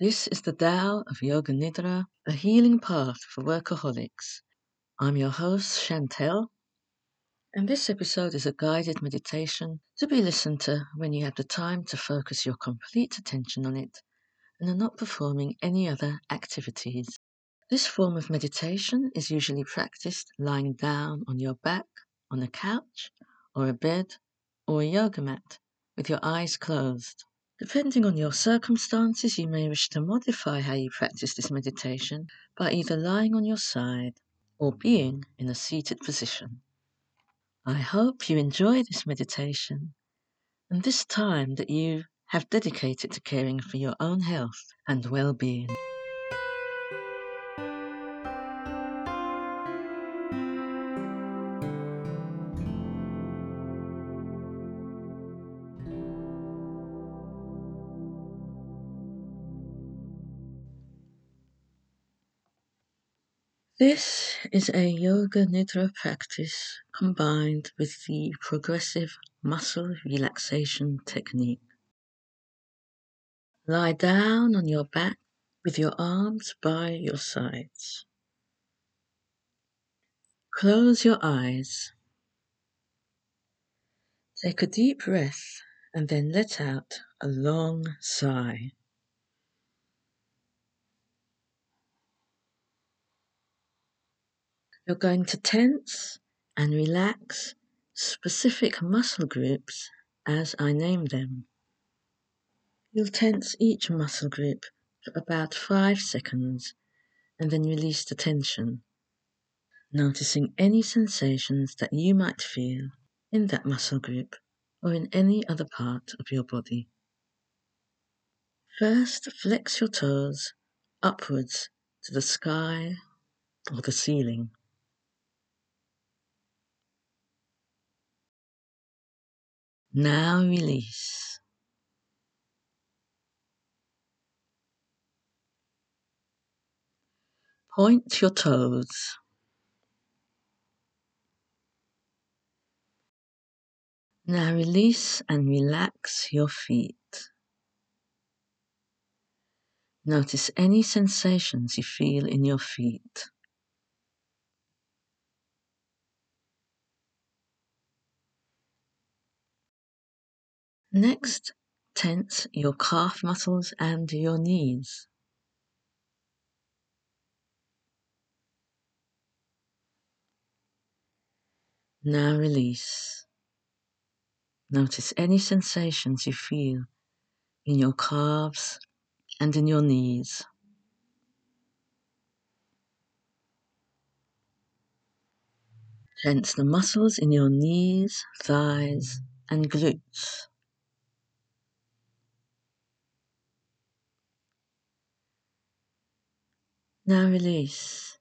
This is the Tao of Yoga Nidra, a healing path for workaholics. I'm your host, Chantel, and this episode is a guided meditation to be listened to when you have the time to focus your complete attention on it and are not performing any other activities. This form of meditation is usually practiced lying down on your back, on a couch, or a bed, or a yoga mat with your eyes closed. Depending on your circumstances, you may wish to modify how you practice this meditation by either lying on your side or being in a seated position. I hope you enjoy this meditation and this time that you have dedicated to caring for your own health and well being. This is a Yoga Nidra practice combined with the progressive muscle relaxation technique. Lie down on your back with your arms by your sides. Close your eyes. Take a deep breath and then let out a long sigh. You're going to tense and relax specific muscle groups as I name them. You'll tense each muscle group for about five seconds and then release the tension, noticing any sensations that you might feel in that muscle group or in any other part of your body. First, flex your toes upwards to the sky or the ceiling. Now release. Point your toes. Now release and relax your feet. Notice any sensations you feel in your feet. Next, tense your calf muscles and your knees. Now release. Notice any sensations you feel in your calves and in your knees. Tense the muscles in your knees, thighs, and glutes. Now release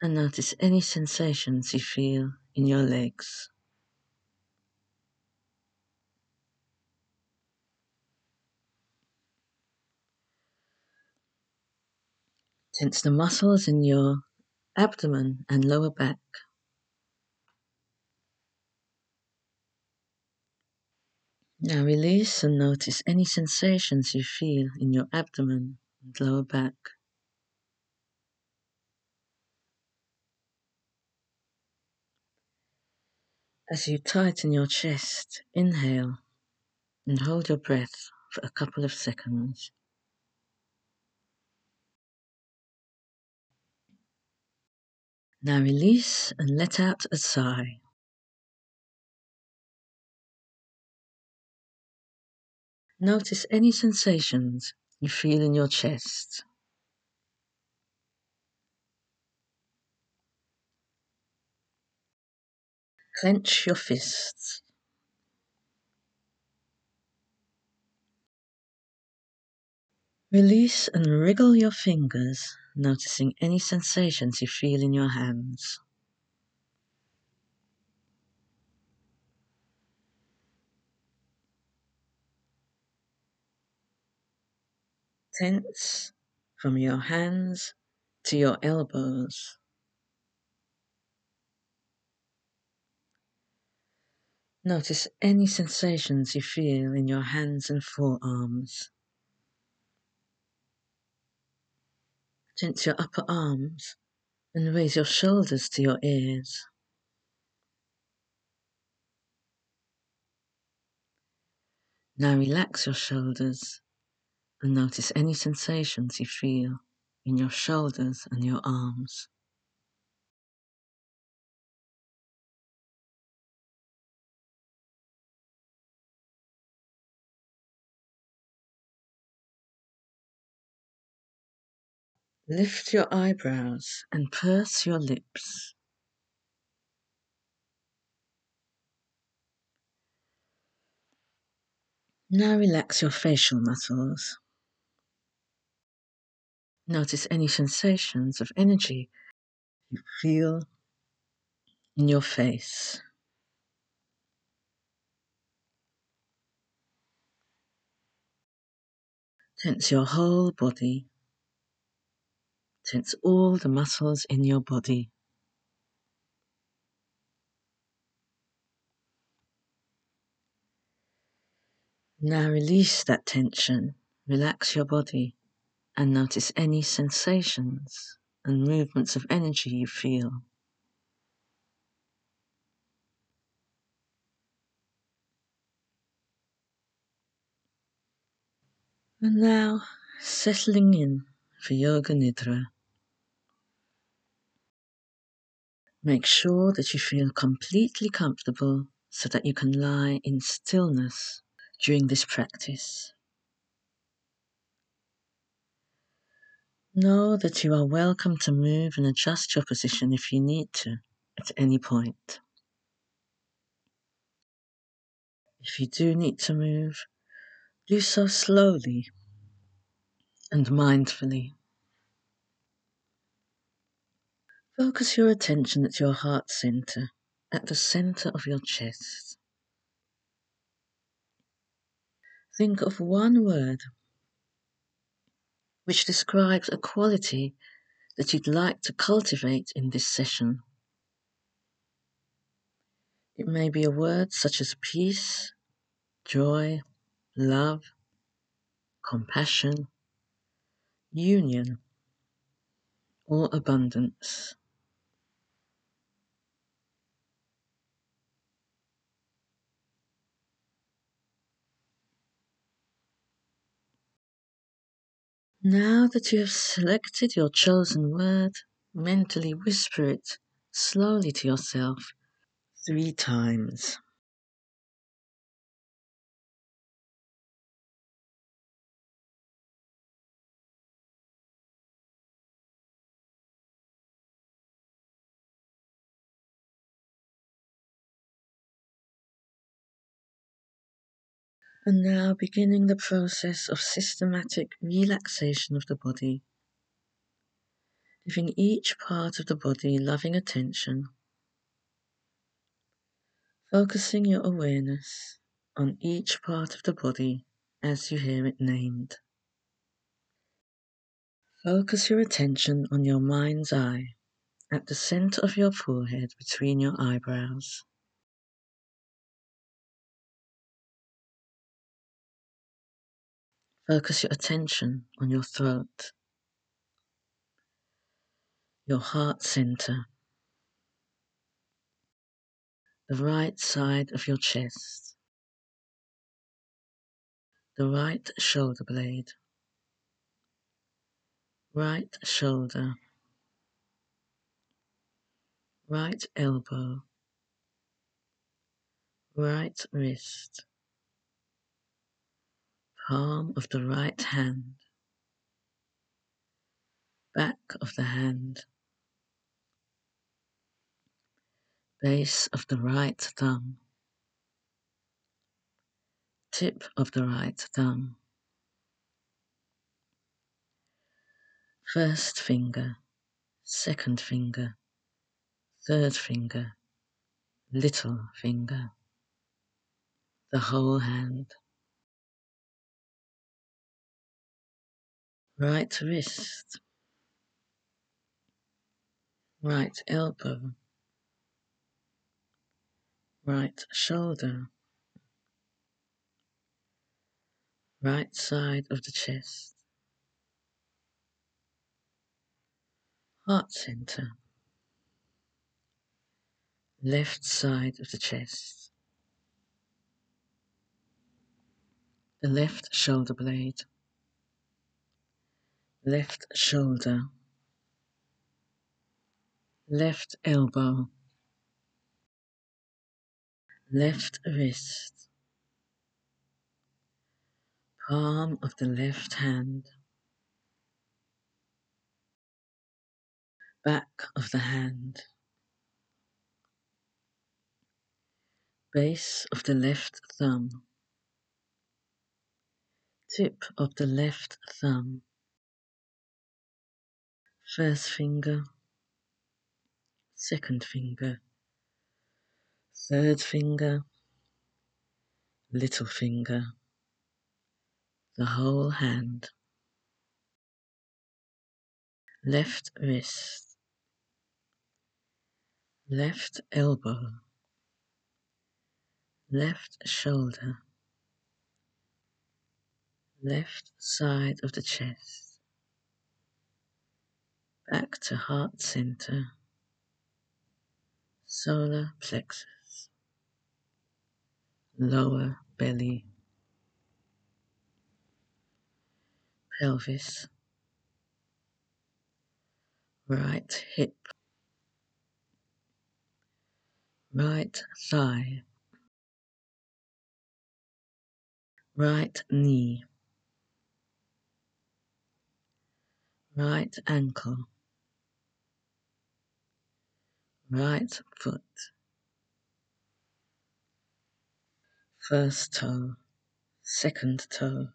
and notice any sensations you feel in your legs. Tense the muscles in your abdomen and lower back. Now release and notice any sensations you feel in your abdomen and lower back. As you tighten your chest, inhale and hold your breath for a couple of seconds. Now release and let out a sigh. Notice any sensations you feel in your chest. Clench your fists. Release and wriggle your fingers, noticing any sensations you feel in your hands. Tense from your hands to your elbows. Notice any sensations you feel in your hands and forearms. Tense your upper arms and raise your shoulders to your ears. Now relax your shoulders and notice any sensations you feel in your shoulders and your arms. Lift your eyebrows and purse your lips. Now relax your facial muscles. Notice any sensations of energy you feel in your face. Tense your whole body. Tense all the muscles in your body. Now release that tension. Relax your body and notice any sensations and movements of energy you feel. And now settling in for Yoga Nidra. Make sure that you feel completely comfortable so that you can lie in stillness during this practice. Know that you are welcome to move and adjust your position if you need to at any point. If you do need to move, do so slowly and mindfully. Focus your attention at your heart center, at the center of your chest. Think of one word which describes a quality that you'd like to cultivate in this session. It may be a word such as peace, joy, love, compassion, union, or abundance. Now that you have selected your chosen word, mentally whisper it slowly to yourself three times. And now beginning the process of systematic relaxation of the body, giving each part of the body loving attention, focusing your awareness on each part of the body as you hear it named. Focus your attention on your mind's eye at the center of your forehead between your eyebrows. Focus your attention on your throat, your heart center, the right side of your chest, the right shoulder blade, right shoulder, right elbow, right wrist, palm of the right hand, back of the hand, base of the right thumb, tip of the right thumb, first finger, second finger, third finger, little finger, the whole hand, right wrist, right elbow, right shoulder, right side of the chest, heart center, left side of the chest, the left shoulder blade, left shoulder, left elbow, left wrist, palm of the left hand, back of the hand, base of the left thumb, tip of the left thumb, first finger, second finger, third finger, little finger, the whole hand, left wrist, left elbow, left shoulder, left side of the chest, back to heart center, solar plexus, lower belly, pelvis, right hip, right thigh, right knee, right ankle, right foot, first toe, second toe,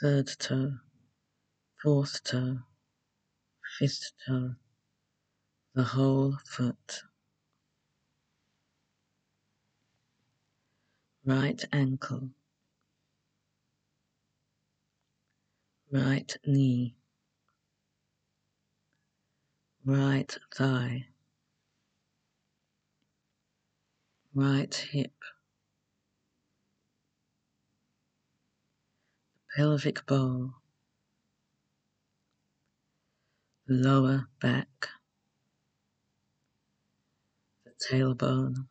third toe, fourth toe, fifth toe, the whole foot, right ankle, right knee, right thigh, right hip, pelvic bowl, lower back, the tailbone,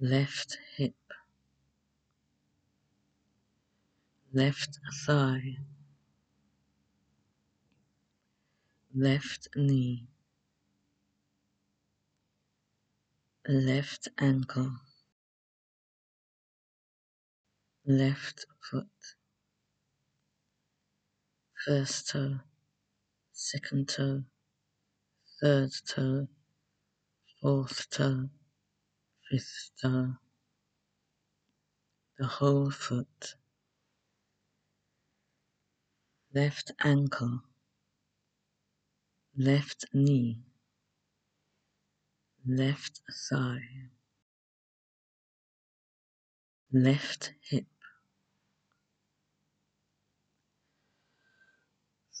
left hip, left thigh, left knee, left ankle, left foot, first toe, second toe, third toe, fourth toe, fifth toe, the whole foot, left ankle, left knee, left thigh, left hip,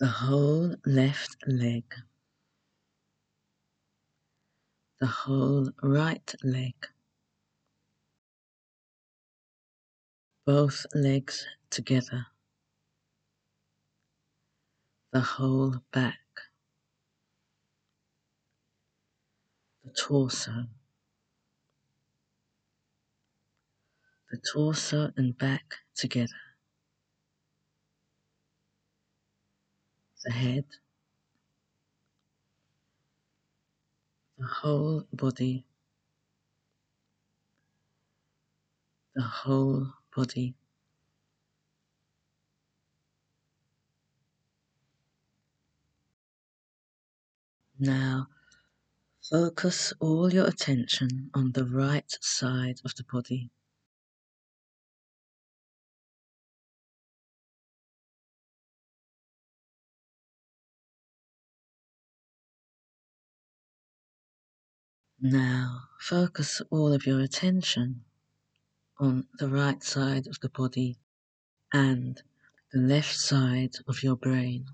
the whole left leg, the whole right leg, both legs together, the whole back, the torso, the torso and back together, the head, the whole body, the whole body. Now focus all your attention on the right side of the body. Now focus all of your attention on the right side of the body and the left side of your brain.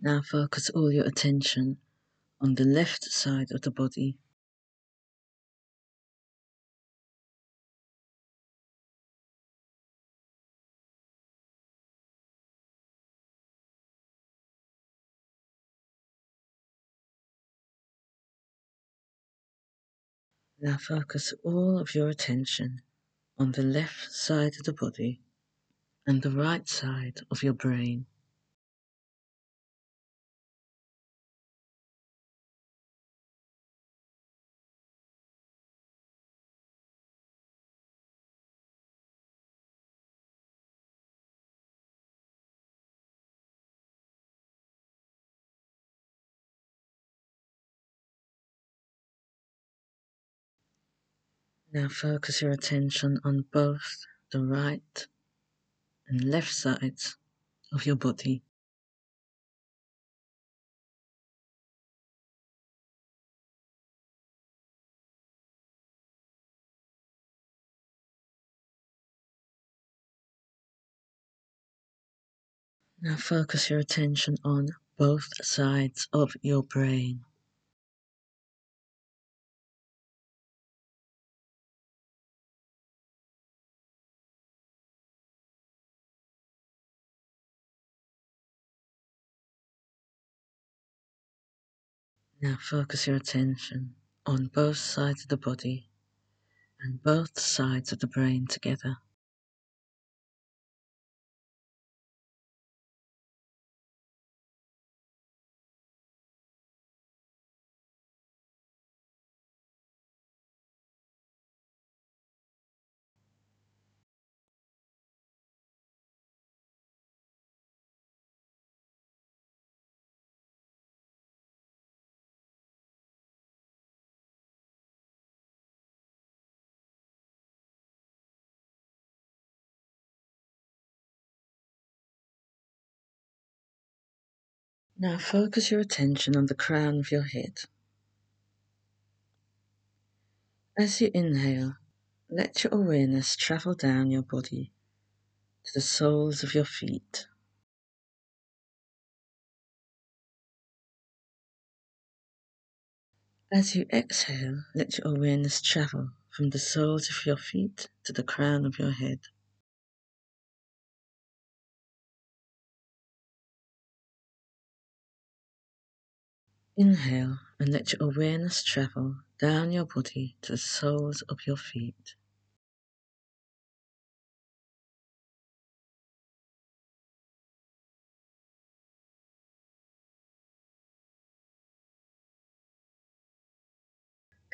Now focus all your attention on the left side of the body. Now focus all of your attention on the left side of the body and the right side of your brain. Now focus your attention on both the right and left sides of your body. Now focus your attention on both sides of your brain. Now focus your attention on both sides of the body and both sides of the brain together. Now focus your attention on the crown of your head. As you inhale, let your awareness travel down your body to the soles of your feet. As you exhale, let your awareness travel from the soles of your feet to the crown of your head. Inhale and let your awareness travel down your body to the soles of your feet.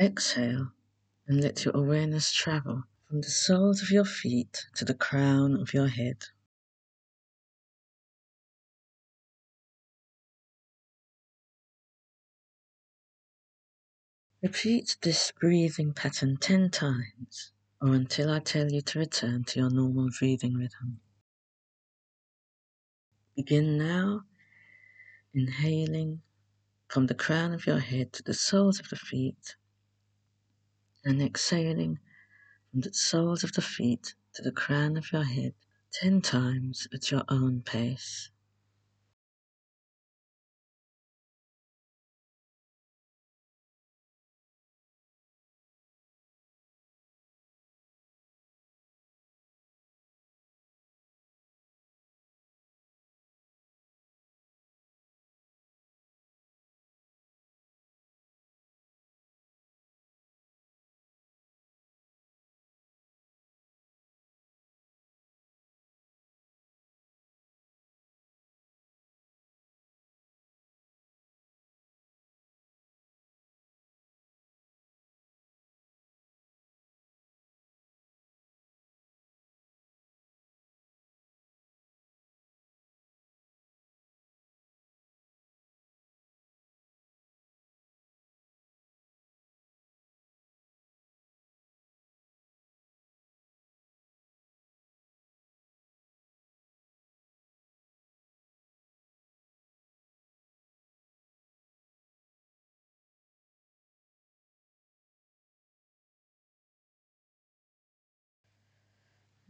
Exhale and let your awareness travel from the soles of your feet to the crown of your head. Repeat this breathing pattern 10 times or until I tell you to return to your normal breathing rhythm. Begin now, inhaling from the crown of your head to the soles of the feet and exhaling from the soles of the feet to the crown of your head 10 times at your own pace.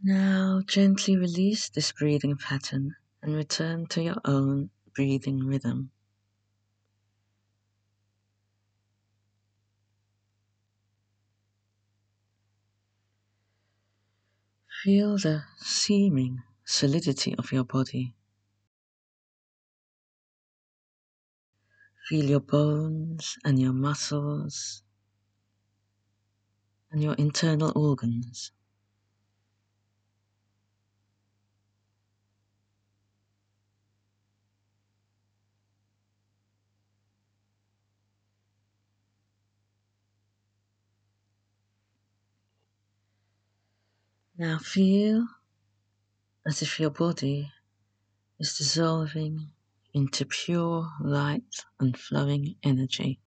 Now gently release this breathing pattern and return to your own breathing rhythm. Feel the seeming solidity of your body. Feel your bones and your muscles and your internal organs. Now feel as if your body is dissolving into pure light and flowing energy.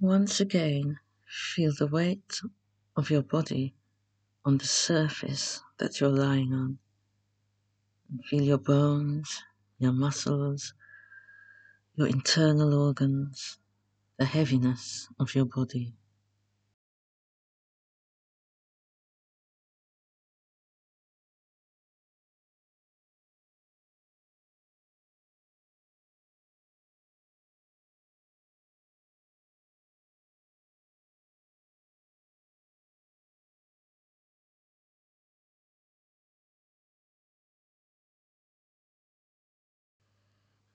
Once again, feel the weight of your body on the surface that you're lying on. And feel your bones, your muscles, your internal organs, the heaviness of your body.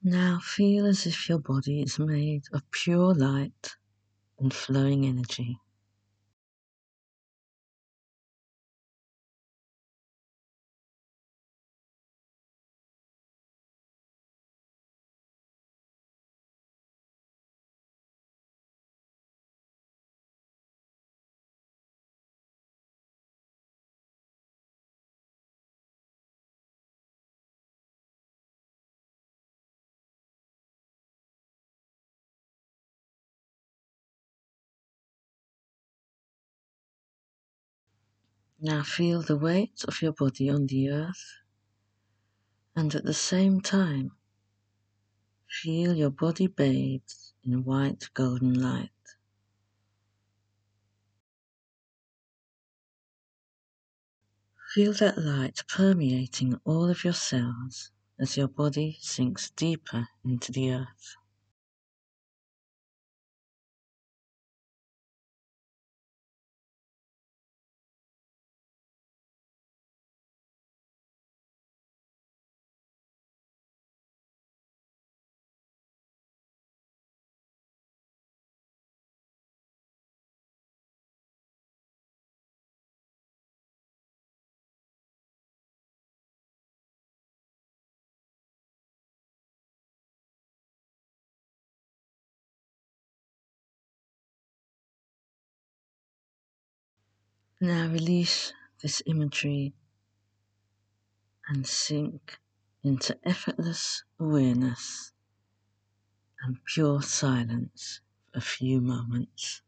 Now feel as if your body is made of pure light and flowing energy. Now feel the weight of your body on the earth and at the same time feel your body bathed in white golden light. Feel that light permeating all of your cells as your body sinks deeper into the earth. Now release this imagery and sink into effortless awareness and pure silence for a few moments.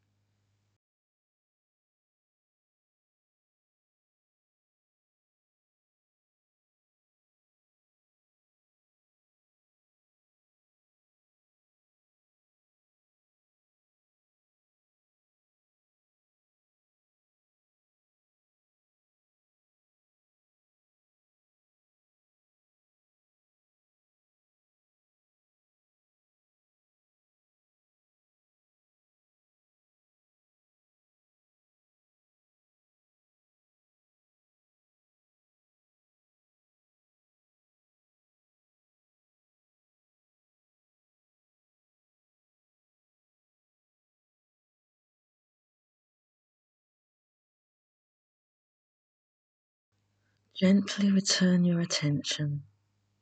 Gently return your attention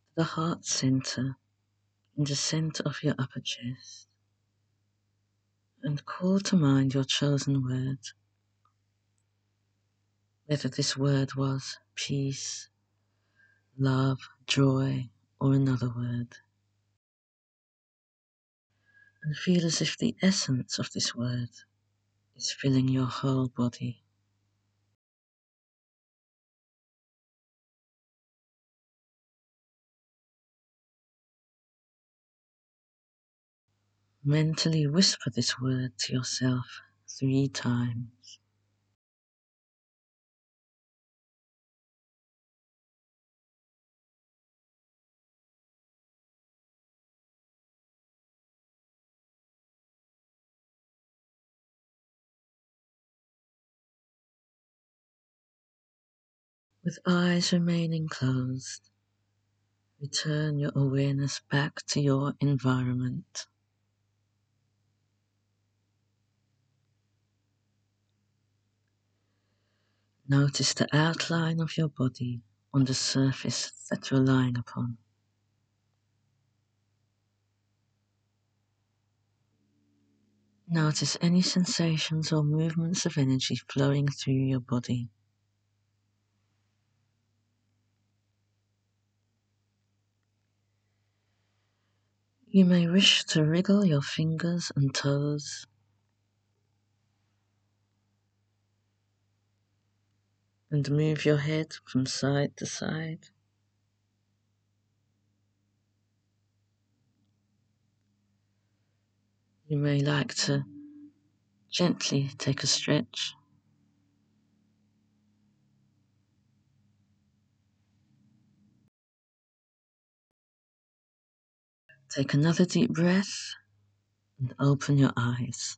to the heart center in the center of your upper chest and call to mind your chosen word. Whether this word was peace, love, joy, or another word. And feel as if the essence of this word is filling your whole body. Mentally whisper this word to yourself three times. With eyes remaining closed, return your awareness back to your environment. Notice the outline of your body on the surface that you're lying upon. Notice any sensations or movements of energy flowing through your body. You may wish to wriggle your fingers and toes. And move your head from side to side. You may like to gently take a stretch. Take another deep breath and open your eyes.